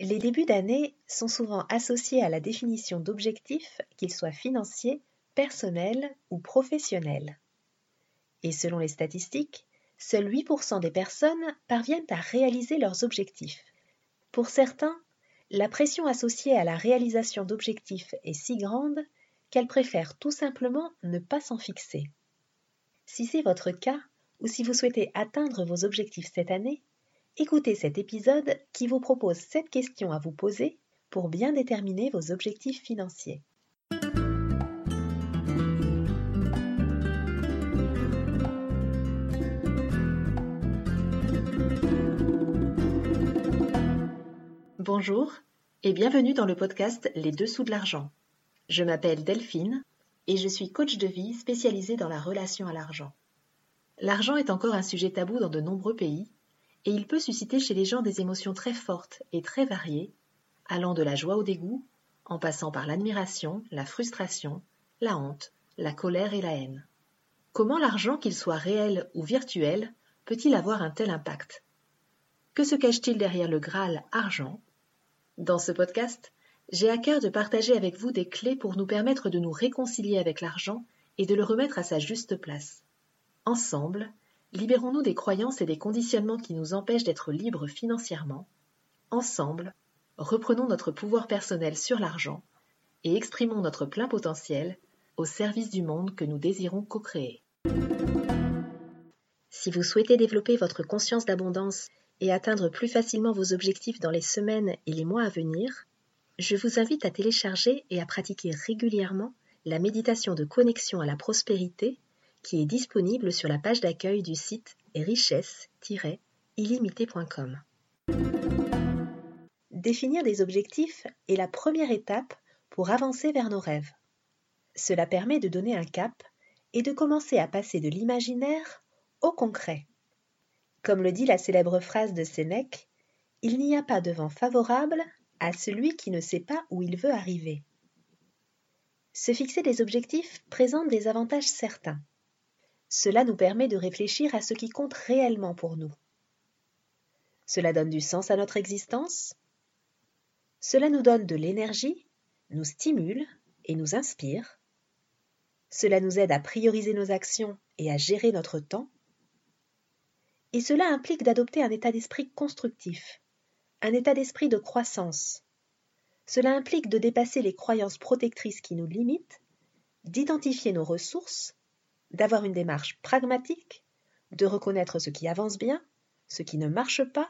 Les débuts d'année sont souvent associés à la définition d'objectifs, qu'ils soient financiers, personnels ou professionnels. Et selon les statistiques, seuls 8% des personnes parviennent à réaliser leurs objectifs. Pour certains, la pression associée à la réalisation d'objectifs est si grande qu'elles préfèrent tout simplement ne pas s'en fixer. Si c'est votre cas, ou si vous souhaitez atteindre vos objectifs cette année, écoutez cet épisode qui vous propose cette question à vous poser pour bien déterminer vos objectifs financiers. Bonjour et bienvenue dans le podcast Les Dessous de l'argent. Je m'appelle Delphine et je suis coach de vie spécialisée dans la relation à l'argent. L'argent est encore un sujet tabou dans de nombreux pays et il peut susciter chez les gens des émotions très fortes et très variées, allant de la joie au dégoût, en passant par l'admiration, la frustration, la honte, la colère et la haine. Comment l'argent, qu'il soit réel ou virtuel, peut-il avoir un tel impact? Que se cache-t-il derrière le Graal argent? Dans ce podcast, j'ai à cœur de partager avec vous des clés pour nous permettre de nous réconcilier avec l'argent et de le remettre à sa juste place. Ensemble, libérons-nous des croyances et des conditionnements qui nous empêchent d'être libres financièrement. Ensemble, reprenons notre pouvoir personnel sur l'argent et exprimons notre plein potentiel au service du monde que nous désirons co-créer. Si vous souhaitez développer votre conscience d'abondance et atteindre plus facilement vos objectifs dans les semaines et les mois à venir, je vous invite à télécharger et à pratiquer régulièrement la méditation de connexion à la prospérité qui est disponible sur la page d'accueil du site richesse-illimité.com. Définir des objectifs est la première étape pour avancer vers nos rêves. Cela permet de donner un cap et de commencer à passer de l'imaginaire au concret. Comme le dit la célèbre phrase de Sénèque, il n'y a pas de vent favorable à celui qui ne sait pas où il veut arriver. Se fixer des objectifs présente des avantages certains. Cela nous permet de réfléchir à ce qui compte réellement pour nous. Cela donne du sens à notre existence. Cela nous donne de l'énergie, nous stimule et nous inspire. Cela nous aide à prioriser nos actions et à gérer notre temps. Et cela implique d'adopter un état d'esprit constructif, un état d'esprit de croissance. Cela implique de dépasser les croyances protectrices qui nous limitent, d'identifier nos ressources, d'avoir une démarche pragmatique, de reconnaître ce qui avance bien, ce qui ne marche pas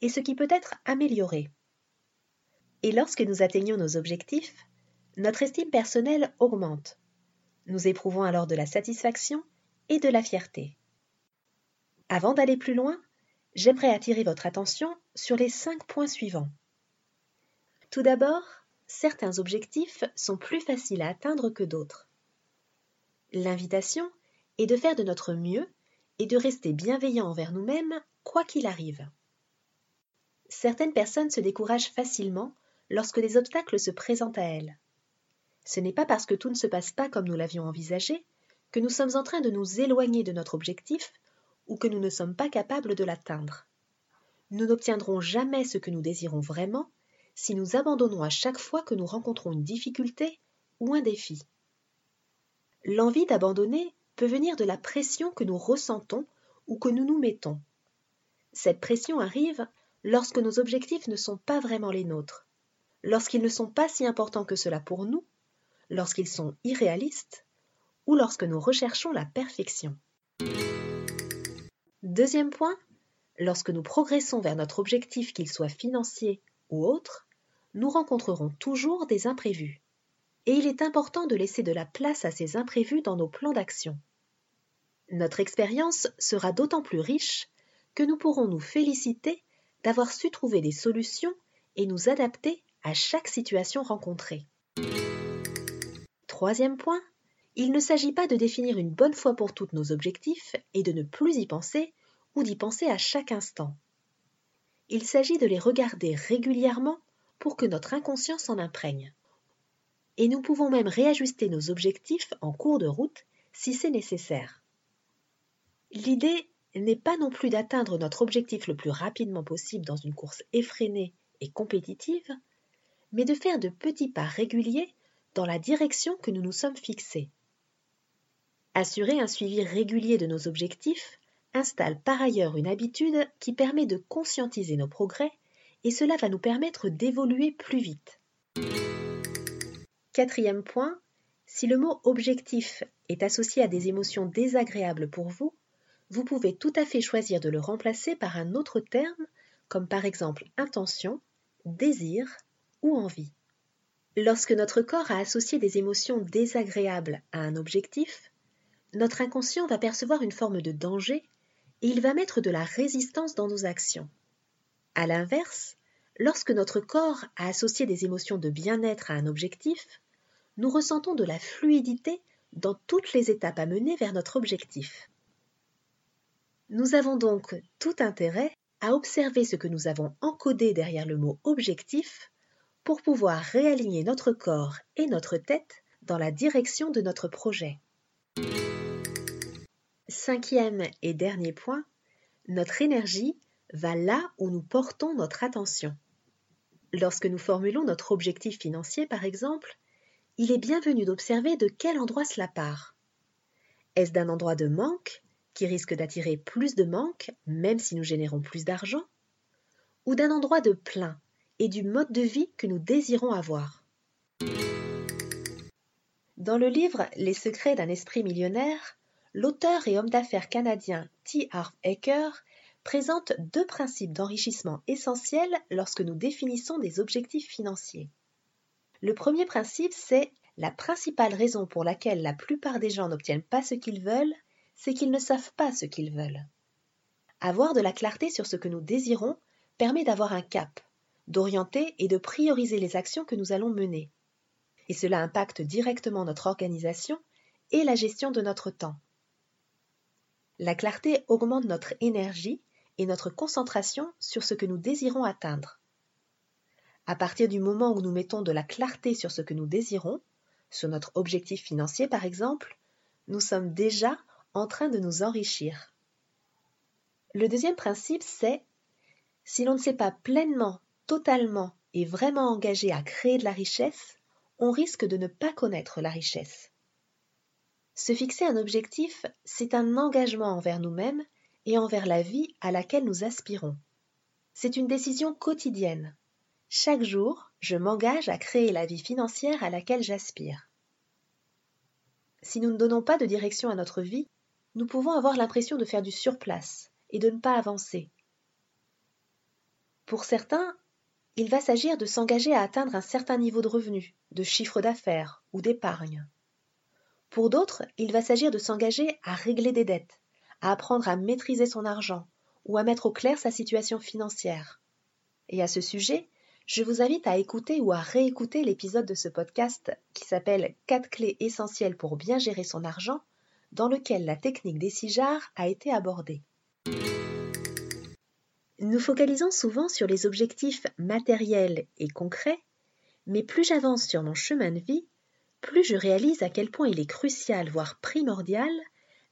et ce qui peut être amélioré. Et lorsque nous atteignons nos objectifs, notre estime personnelle augmente. Nous éprouvons alors de la satisfaction et de la fierté. Avant d'aller plus loin, j'aimerais attirer votre attention sur les cinq points suivants. Tout d'abord, certains objectifs sont plus faciles à atteindre que d'autres. L'invitation est de faire de notre mieux et de rester bienveillant envers nous-mêmes quoi qu'il arrive. Certaines personnes se découragent facilement lorsque des obstacles se présentent à elles. Ce n'est pas parce que tout ne se passe pas comme nous l'avions envisagé que nous sommes en train de nous éloigner de notre objectif ou que nous ne sommes pas capables de l'atteindre. Nous n'obtiendrons jamais ce que nous désirons vraiment si nous abandonnons à chaque fois que nous rencontrons une difficulté ou un défi. L'envie d'abandonner peut venir de la pression que nous ressentons ou que nous nous mettons. Cette pression arrive lorsque nos objectifs ne sont pas vraiment les nôtres, lorsqu'ils ne sont pas si importants que cela pour nous, lorsqu'ils sont irréalistes ou lorsque nous recherchons la perfection. Deuxième point, lorsque nous progressons vers notre objectif, qu'il soit financier ou autre, nous rencontrerons toujours des imprévus. Et il est important de laisser de la place à ces imprévus dans nos plans d'action. Notre expérience sera d'autant plus riche que nous pourrons nous féliciter d'avoir su trouver des solutions et nous adapter à chaque situation rencontrée. Troisième point, il ne s'agit pas de définir une bonne fois pour toutes nos objectifs et de ne plus y penser ou d'y penser à chaque instant. Il s'agit de les regarder régulièrement pour que notre inconscient s'en imprègne. Et nous pouvons même réajuster nos objectifs en cours de route si c'est nécessaire. L'idée n'est pas non plus d'atteindre notre objectif le plus rapidement possible dans une course effrénée et compétitive, mais de faire de petits pas réguliers dans la direction que nous nous sommes fixés. Assurer un suivi régulier de nos objectifs installe par ailleurs une habitude qui permet de conscientiser nos progrès et cela va nous permettre d'évoluer plus vite. Quatrième point, si le mot objectif est associé à des émotions désagréables pour vous, vous pouvez tout à fait choisir de le remplacer par un autre terme, comme par exemple intention, désir ou envie. Lorsque notre corps a associé des émotions désagréables à un objectif, notre inconscient va percevoir une forme de danger et il va mettre de la résistance dans nos actions. A l'inverse, lorsque notre corps a associé des émotions de bien-être à un objectif, nous ressentons de la fluidité dans toutes les étapes à mener vers notre objectif. Nous avons donc tout intérêt à observer ce que nous avons encodé derrière le mot objectif pour pouvoir réaligner notre corps et notre tête dans la direction de notre projet. Cinquième et dernier point, notre énergie va là où nous portons notre attention. Lorsque nous formulons notre objectif financier, par exemple, il est bienvenu d'observer de quel endroit cela part. Est-ce d'un endroit de manque, qui risque d'attirer plus de manque, même si nous générons plus d'argent, ou d'un endroit de plein et du mode de vie que nous désirons avoir? Dans le livre Les secrets d'un esprit millionnaire, l'auteur et homme d'affaires canadien T. Harv Eker présente deux principes d'enrichissement essentiels lorsque nous définissons des objectifs financiers. Le premier principe, c'est la principale raison pour laquelle la plupart des gens n'obtiennent pas ce qu'ils veulent, c'est qu'ils ne savent pas ce qu'ils veulent. Avoir de la clarté sur ce que nous désirons permet d'avoir un cap, d'orienter et de prioriser les actions que nous allons mener. Et cela impacte directement notre organisation et la gestion de notre temps. La clarté augmente notre énergie et notre concentration sur ce que nous désirons atteindre. À partir du moment où nous mettons de la clarté sur ce que nous désirons, sur notre objectif financier par exemple, nous sommes déjà en train de nous enrichir. Le deuxième principe, c'est si l'on ne s'est pas pleinement, totalement et vraiment engagé à créer de la richesse, on risque de ne pas connaître la richesse. Se fixer un objectif, c'est un engagement envers nous-mêmes et envers la vie à laquelle nous aspirons. C'est une décision quotidienne, chaque jour, je m'engage à créer la vie financière à laquelle j'aspire. Si nous ne donnons pas de direction à notre vie, nous pouvons avoir l'impression de faire du surplace et de ne pas avancer. Pour certains, il va s'agir de s'engager à atteindre un certain niveau de revenu, de chiffre d'affaires ou d'épargne. Pour d'autres, il va s'agir de s'engager à régler des dettes, à apprendre à maîtriser son argent ou à mettre au clair sa situation financière. Et à ce sujet, je vous invite à écouter ou à réécouter l'épisode de ce podcast qui s'appelle 4 clés essentielles pour bien gérer son argent, dans lequel la technique des six a été abordée. Nous focalisons souvent sur les objectifs matériels et concrets, mais plus j'avance sur mon chemin de vie, plus je réalise à quel point il est crucial, voire primordial,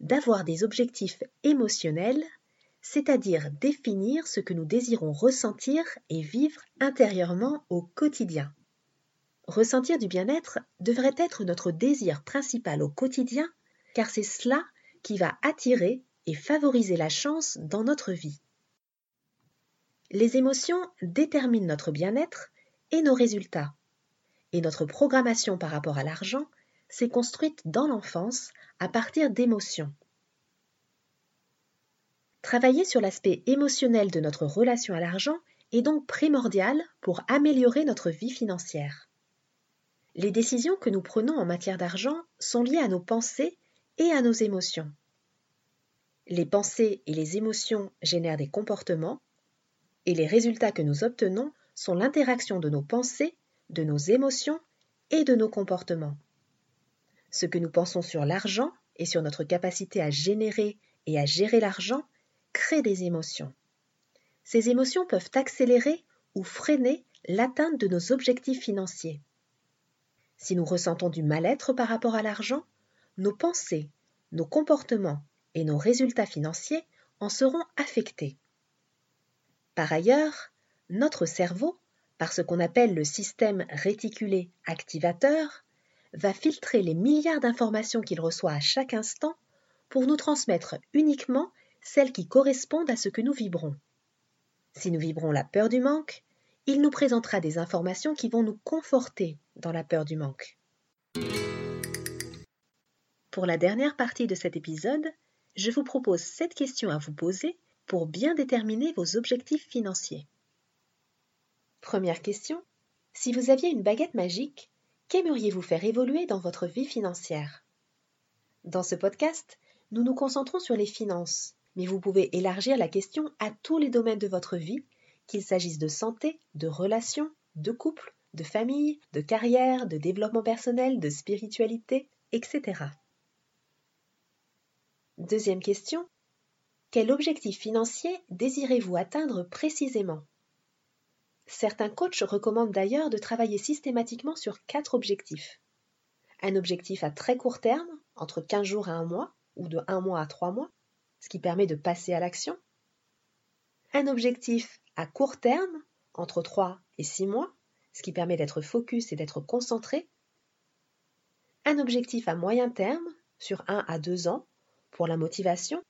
d'avoir des objectifs émotionnels c'est-à-dire définir ce que nous désirons ressentir et vivre intérieurement au quotidien. Ressentir du bien-être devrait être notre désir principal au quotidien, car c'est cela qui va attirer et favoriser la chance dans notre vie. Les émotions déterminent notre bien-être et nos résultats, et notre programmation par rapport à l'argent s'est construite dans l'enfance à partir d'émotions. Travailler sur l'aspect émotionnel de notre relation à l'argent est donc primordial pour améliorer notre vie financière. Les décisions que nous prenons en matière d'argent sont liées à nos pensées et à nos émotions. Les pensées et les émotions génèrent des comportements et les résultats que nous obtenons sont l'interaction de nos pensées, de nos émotions et de nos comportements. Ce que nous pensons sur l'argent et sur notre capacité à générer et à gérer l'argent crée des émotions. Ces émotions peuvent accélérer ou freiner l'atteinte de nos objectifs financiers. Si nous ressentons du mal-être par rapport à l'argent, nos pensées, nos comportements et nos résultats financiers en seront affectés. Par ailleurs, notre cerveau par ce qu'on appelle le système réticulé activateur, va filtrer les milliards d'informations qu'il reçoit à chaque instant pour nous transmettre uniquement celles qui correspondent à ce que nous vibrons. Si nous vibrons la peur du manque, il nous présentera des informations qui vont nous conforter dans la peur du manque. Pour la dernière partie de cet épisode, je vous propose cette question à vous poser pour bien déterminer vos objectifs financiers. Première question. Si vous aviez une baguette magique, qu'aimeriez-vous faire évoluer dans votre vie financière? Dans ce podcast, nous nous concentrons sur les finances, mais vous pouvez élargir la question à tous les domaines de votre vie, qu'il s'agisse de santé, de relations, de couple, de famille, de carrière, de développement personnel, de spiritualité, etc. Deuxième question. Quel objectif financier désirez-vous atteindre précisément? Certains coachs recommandent d'ailleurs de travailler systématiquement sur quatre objectifs. Un objectif à très court terme, entre 15 jours à un mois, ou de un mois à trois mois, ce qui permet de passer à l'action. Un objectif à court terme, entre 3 et 6 mois, ce qui permet d'être focus et d'être concentré. Un objectif à moyen terme, sur 1 à 2 ans, pour la motivation.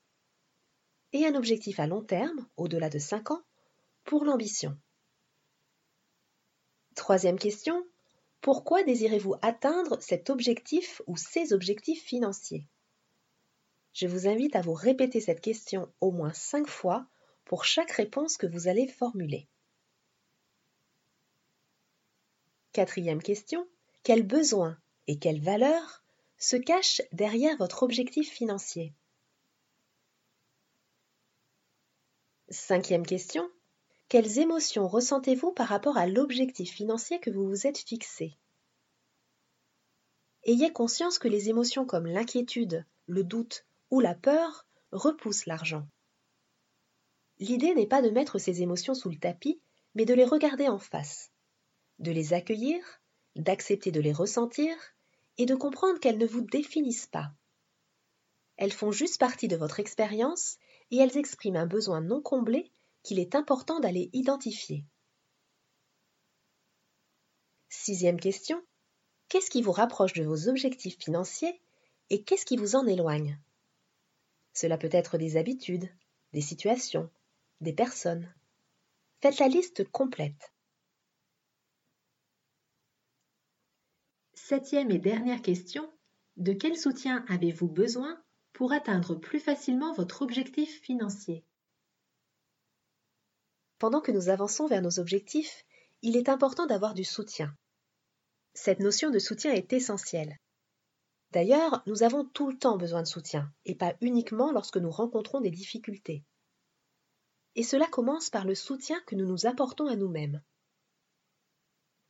Et un objectif à long terme, au-delà de 5 ans, pour l'ambition. Troisième question. Pourquoi désirez-vous atteindre cet objectif ou ces objectifs financiers? Je vous invite à vous répéter cette question au moins cinq fois pour chaque réponse que vous allez formuler. Quatrième question. Quels besoins et quelles valeurs se cachent derrière votre objectif financier? Cinquième question. Quelles émotions ressentez-vous par rapport à l'objectif financier que vous vous êtes fixé? Ayez conscience que les émotions comme l'inquiétude, le doute ou la peur repoussent l'argent. L'idée n'est pas de mettre ces émotions sous le tapis, mais de les regarder en face, de les accueillir, d'accepter de les ressentir et de comprendre qu'elles ne vous définissent pas. Elles font juste partie de votre expérience et elles expriment un besoin non comblé qu'il est important d'aller identifier. Sixième question. Qu'est-ce qui vous rapproche de vos objectifs financiers et qu'est-ce qui vous en éloigne? Cela peut être des habitudes, des situations, des personnes. Faites la liste complète. Septième et dernière question. De quel soutien avez-vous besoin pour atteindre plus facilement votre objectif financier? Pendant que nous avançons vers nos objectifs, il est important d'avoir du soutien. Cette notion de soutien est essentielle. D'ailleurs, nous avons tout le temps besoin de soutien, et pas uniquement lorsque nous rencontrons des difficultés. Et cela commence par le soutien que nous nous apportons à nous-mêmes.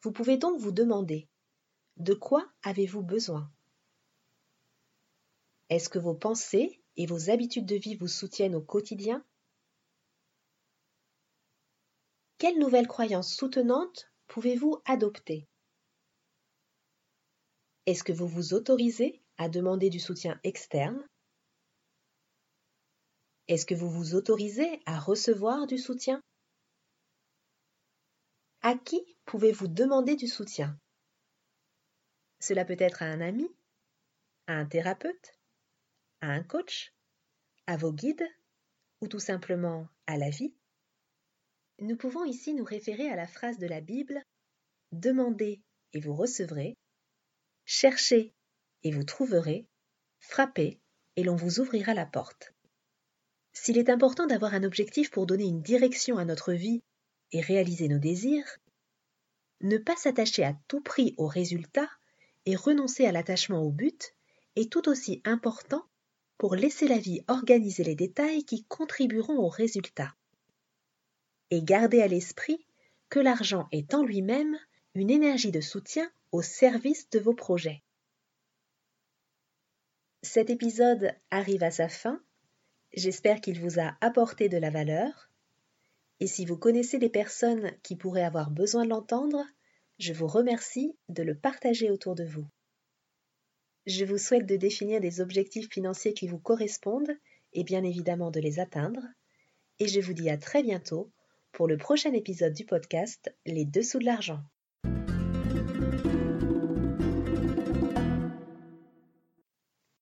Vous pouvez donc vous demander de quoi avez-vous besoin? Est-ce que vos pensées et vos habitudes de vie vous soutiennent au quotidien? Quelle nouvelle croyance soutenante pouvez-vous adopter? Est-ce que vous vous autorisez à demander du soutien externe? Est-ce que vous vous autorisez à recevoir du soutien? À qui pouvez-vous demander du soutien? Cela peut être à un ami, à un thérapeute, à un coach, à vos guides ou tout simplement à la vie? Nous pouvons ici nous référer à la phrase de la Bible Demandez et vous recevrez, cherchez et vous trouverez, frappez et l'on vous ouvrira la porte. S'il est important d'avoir un objectif pour donner une direction à notre vie et réaliser nos désirs, ne pas s'attacher à tout prix au résultat et renoncer à l'attachement au but est tout aussi important pour laisser la vie organiser les détails qui contribueront au résultat et gardez à l'esprit que l'argent est en lui-même une énergie de soutien au service de vos projets. Cet épisode arrive à sa fin. J'espère qu'il vous a apporté de la valeur. Et si vous connaissez des personnes qui pourraient avoir besoin de l'entendre, je vous remercie de le partager autour de vous. Je vous souhaite de définir des objectifs financiers qui vous correspondent et bien évidemment de les atteindre. Et je vous dis à très bientôt pour le prochain épisode du podcast Les dessous de l'argent.